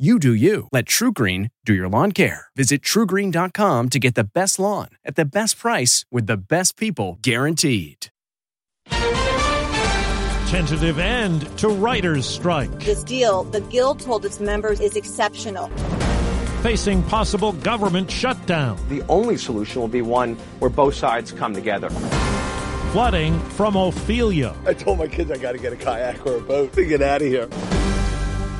You do you. Let TruGreen do your lawn care. Visit trugreen.com to get the best lawn at the best price with the best people guaranteed. Tentative end to writers' strike. This deal, the Guild told its members, is exceptional. Facing possible government shutdown. The only solution will be one where both sides come together. Flooding from Ophelia. I told my kids I got to get a kayak or a boat to get out of here.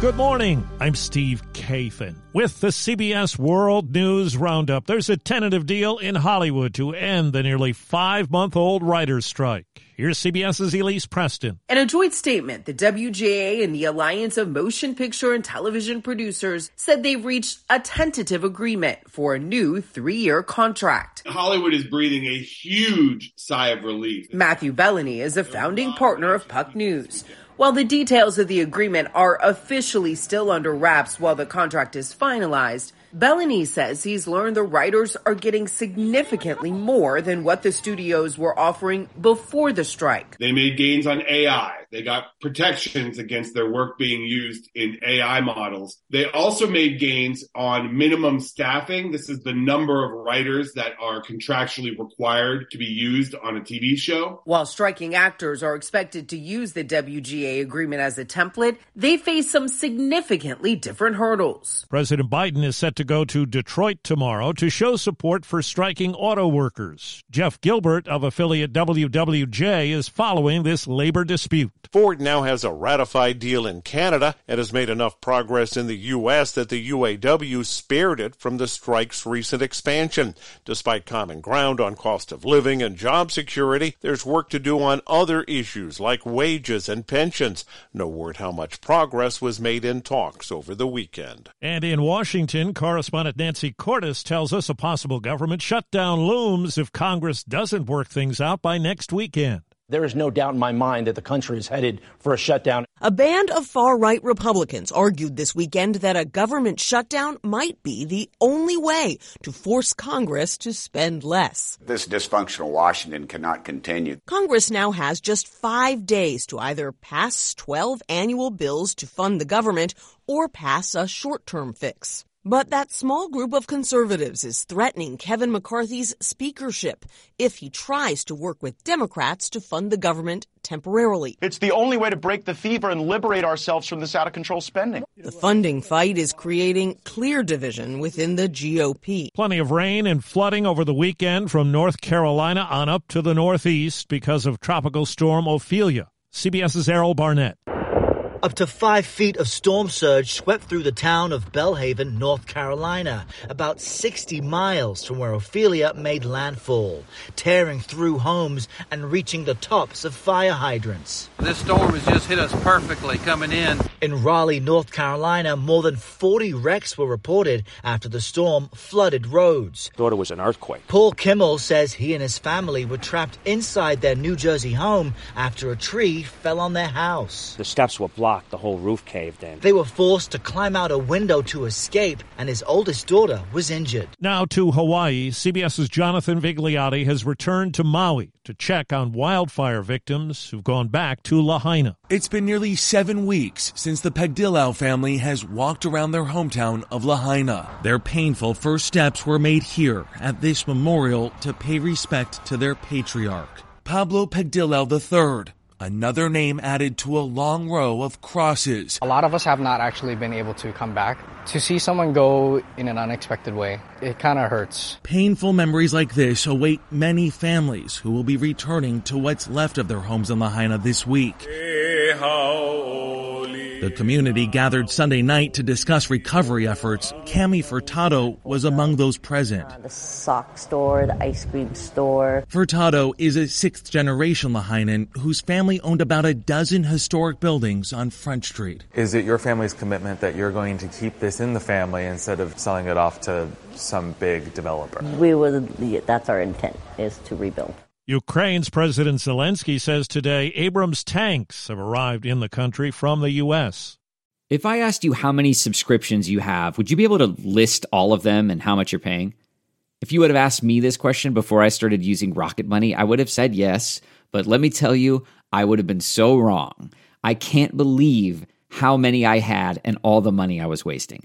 Good morning. I'm Steve Kathan with the CBS World News Roundup. There's a tentative deal in Hollywood to end the nearly five month old writer's strike. Here's CBS's Elise Preston. In a joint statement, the WGA and the Alliance of Motion Picture and Television Producers said they've reached a tentative agreement for a new three year contract. Hollywood is breathing a huge sigh of relief. Matthew Belloni is a founding partner of Puck News. While the details of the agreement are officially still under wraps while the contract is finalized, Belloni says he's learned the writers are getting significantly more than what the studios were offering before the strike. They made gains on AI. They got protections against their work being used in AI models. They also made gains on minimum staffing. This is the number of writers that are contractually required to be used on a TV show. While striking actors are expected to use the WGA agreement as a template, they face some significantly different hurdles. President Biden is set to go to Detroit tomorrow to show support for striking auto workers. Jeff Gilbert of affiliate WWJ is following this labor dispute. Ford now has a ratified deal in Canada and has made enough progress in the U.S. that the UAW spared it from the strike's recent expansion. Despite common ground on cost of living and job security, there's work to do on other issues like wages and pensions. No word how much progress was made in talks over the weekend. And in Washington, correspondent Nancy Cordes tells us a possible government shutdown looms if Congress doesn't work things out by next weekend. There is no doubt in my mind that the country is headed for a shutdown. A band of far right Republicans argued this weekend that a government shutdown might be the only way to force Congress to spend less. This dysfunctional Washington cannot continue. Congress now has just five days to either pass 12 annual bills to fund the government or pass a short term fix. But that small group of conservatives is threatening Kevin McCarthy's speakership if he tries to work with Democrats to fund the government temporarily. It's the only way to break the fever and liberate ourselves from this out of control spending. The funding fight is creating clear division within the GOP. Plenty of rain and flooding over the weekend from North Carolina on up to the Northeast because of Tropical Storm Ophelia. CBS's Errol Barnett. Up to five feet of storm surge swept through the town of Belhaven, North Carolina, about 60 miles from where Ophelia made landfall, tearing through homes and reaching the tops of fire hydrants. This storm has just hit us perfectly coming in. In Raleigh, North Carolina, more than 40 wrecks were reported after the storm flooded roads. Thought it was an earthquake. Paul Kimmel says he and his family were trapped inside their New Jersey home after a tree fell on their house. The steps were blocked the whole roof caved in. They were forced to climb out a window to escape, and his oldest daughter was injured. Now to Hawaii, CBS's Jonathan Vigliotti has returned to Maui to check on wildfire victims who've gone back to Lahaina. It's been nearly seven weeks since the Pagdilau family has walked around their hometown of Lahaina. Their painful first steps were made here at this memorial to pay respect to their patriarch, Pablo Pagdilau III another name added to a long row of crosses. A lot of us have not actually been able to come back. To see someone go in an unexpected way, it kind of hurts. Painful memories like this await many families who will be returning to what's left of their homes in Lahaina this week. The community gathered Sunday night to discuss recovery efforts. Cami Furtado was among those present. Uh, the sock store, the ice cream store. Furtado is a sixth generation Lahainen whose family owned about a dozen historic buildings on Front Street. Is it your family's commitment that you're going to keep this in the family instead of selling it off to some big developer? We would, that's our intent, is to rebuild. Ukraine's President Zelensky says today Abrams tanks have arrived in the country from the U.S. If I asked you how many subscriptions you have, would you be able to list all of them and how much you're paying? If you would have asked me this question before I started using Rocket Money, I would have said yes. But let me tell you, I would have been so wrong. I can't believe how many I had and all the money I was wasting.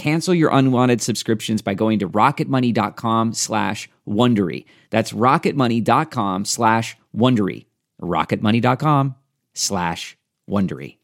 Cancel your unwanted subscriptions by going to rocketmoney.com slash Wondery. That's rocketmoney.com slash Wondery. rocketmoney.com slash Wondery.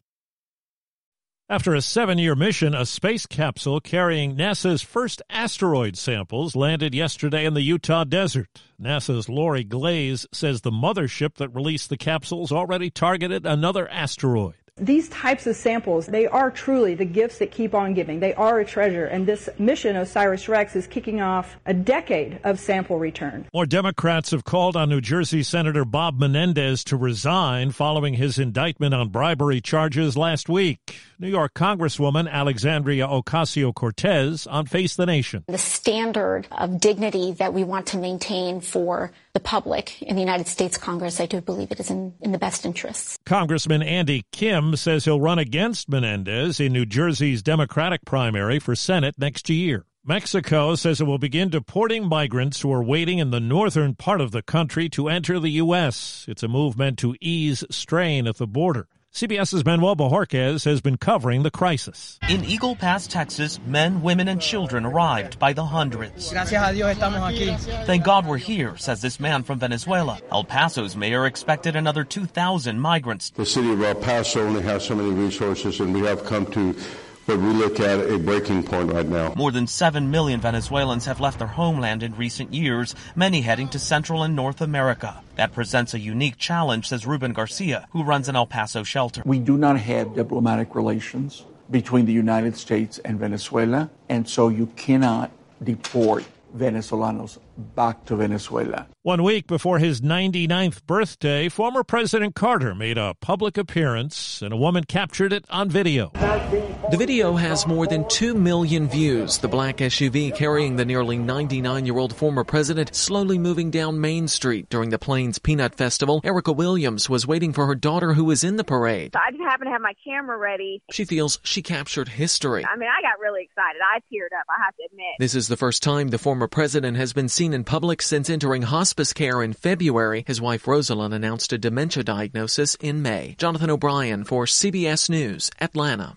After a seven year mission, a space capsule carrying NASA's first asteroid samples landed yesterday in the Utah desert. NASA's Lori Glaze says the mothership that released the capsules already targeted another asteroid. These types of samples, they are truly the gifts that keep on giving. They are a treasure. And this mission, OSIRIS REx, is kicking off a decade of sample return. More Democrats have called on New Jersey Senator Bob Menendez to resign following his indictment on bribery charges last week. New York Congresswoman Alexandria Ocasio Cortez on Face the Nation. The standard of dignity that we want to maintain for the public in the United States Congress, I do believe it is in, in the best interests. Congressman Andy Kim says he'll run against Menendez in New Jersey's Democratic primary for Senate next year. Mexico says it will begin deporting migrants who are waiting in the northern part of the country to enter the U.S. It's a move meant to ease strain at the border. CBS's Manuel Bojorquez has been covering the crisis. In Eagle Pass, Texas, men, women, and children arrived by the hundreds. Thank God we're here, says this man from Venezuela. El Paso's mayor expected another 2,000 migrants. The city of El Paso only has so many resources, and we have come to but we look at a breaking point right now. More than 7 million Venezuelans have left their homeland in recent years, many heading to Central and North America. That presents a unique challenge, says Ruben Garcia, who runs an El Paso shelter. We do not have diplomatic relations between the United States and Venezuela, and so you cannot deport Venezolanos back to Venezuela. One week before his 99th birthday, former President Carter made a public appearance and a woman captured it on video. The video has more than 2 million views. The black SUV carrying the nearly 99 year old former president slowly moving down Main Street during the Plains Peanut Festival. Erica Williams was waiting for her daughter who was in the parade. I just happened to have my camera ready. She feels she captured history. I mean, I got really excited. I teared up, I have to admit. This is the first time the former president has been seen in public since entering hospice care in February. His wife Rosalynn announced a dementia diagnosis in May. Jonathan O'Brien for CBS News, Atlanta.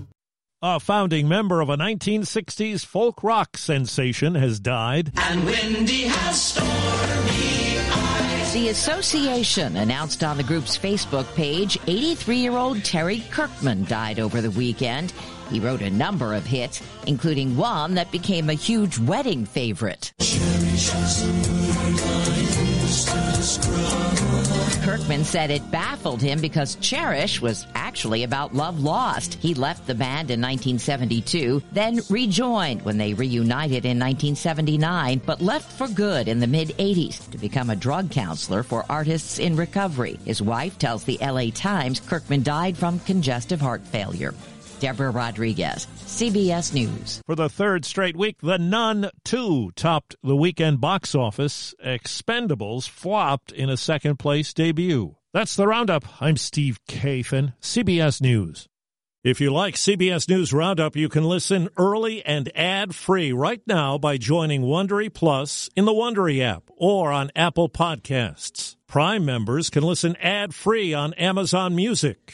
A founding member of a 1960s folk rock sensation has died. And Windy has stormy eyes. The association announced on the group's Facebook page 83 year old Terry Kirkman died over the weekend. He wrote a number of hits, including one that became a huge wedding favorite. Kirkman said it baffled him because Cherish was actually about love lost. He left the band in 1972, then rejoined when they reunited in 1979, but left for good in the mid 80s to become a drug counselor for artists in recovery. His wife tells the LA Times Kirkman died from congestive heart failure. Deborah Rodriguez, CBS News. For the third straight week, The Nun 2 topped the weekend box office. Expendables flopped in a second place debut. That's the roundup. I'm Steve Kathan, CBS News. If you like CBS News Roundup, you can listen early and ad-free right now by joining Wondery Plus in the Wondery app or on Apple Podcasts. Prime members can listen ad-free on Amazon Music.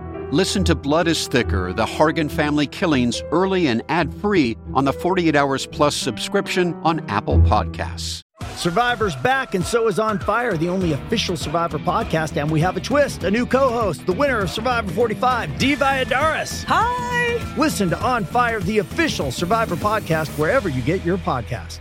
Listen to Blood is Thicker, The Hargan Family Killings early and ad-free on the 48 Hours Plus subscription on Apple Podcasts. Survivor's back, and so is On Fire, the only official Survivor podcast. And we have a twist a new co host, the winner of Survivor 45, Dee Valladares. Hi! Listen to On Fire, the official Survivor podcast, wherever you get your podcast.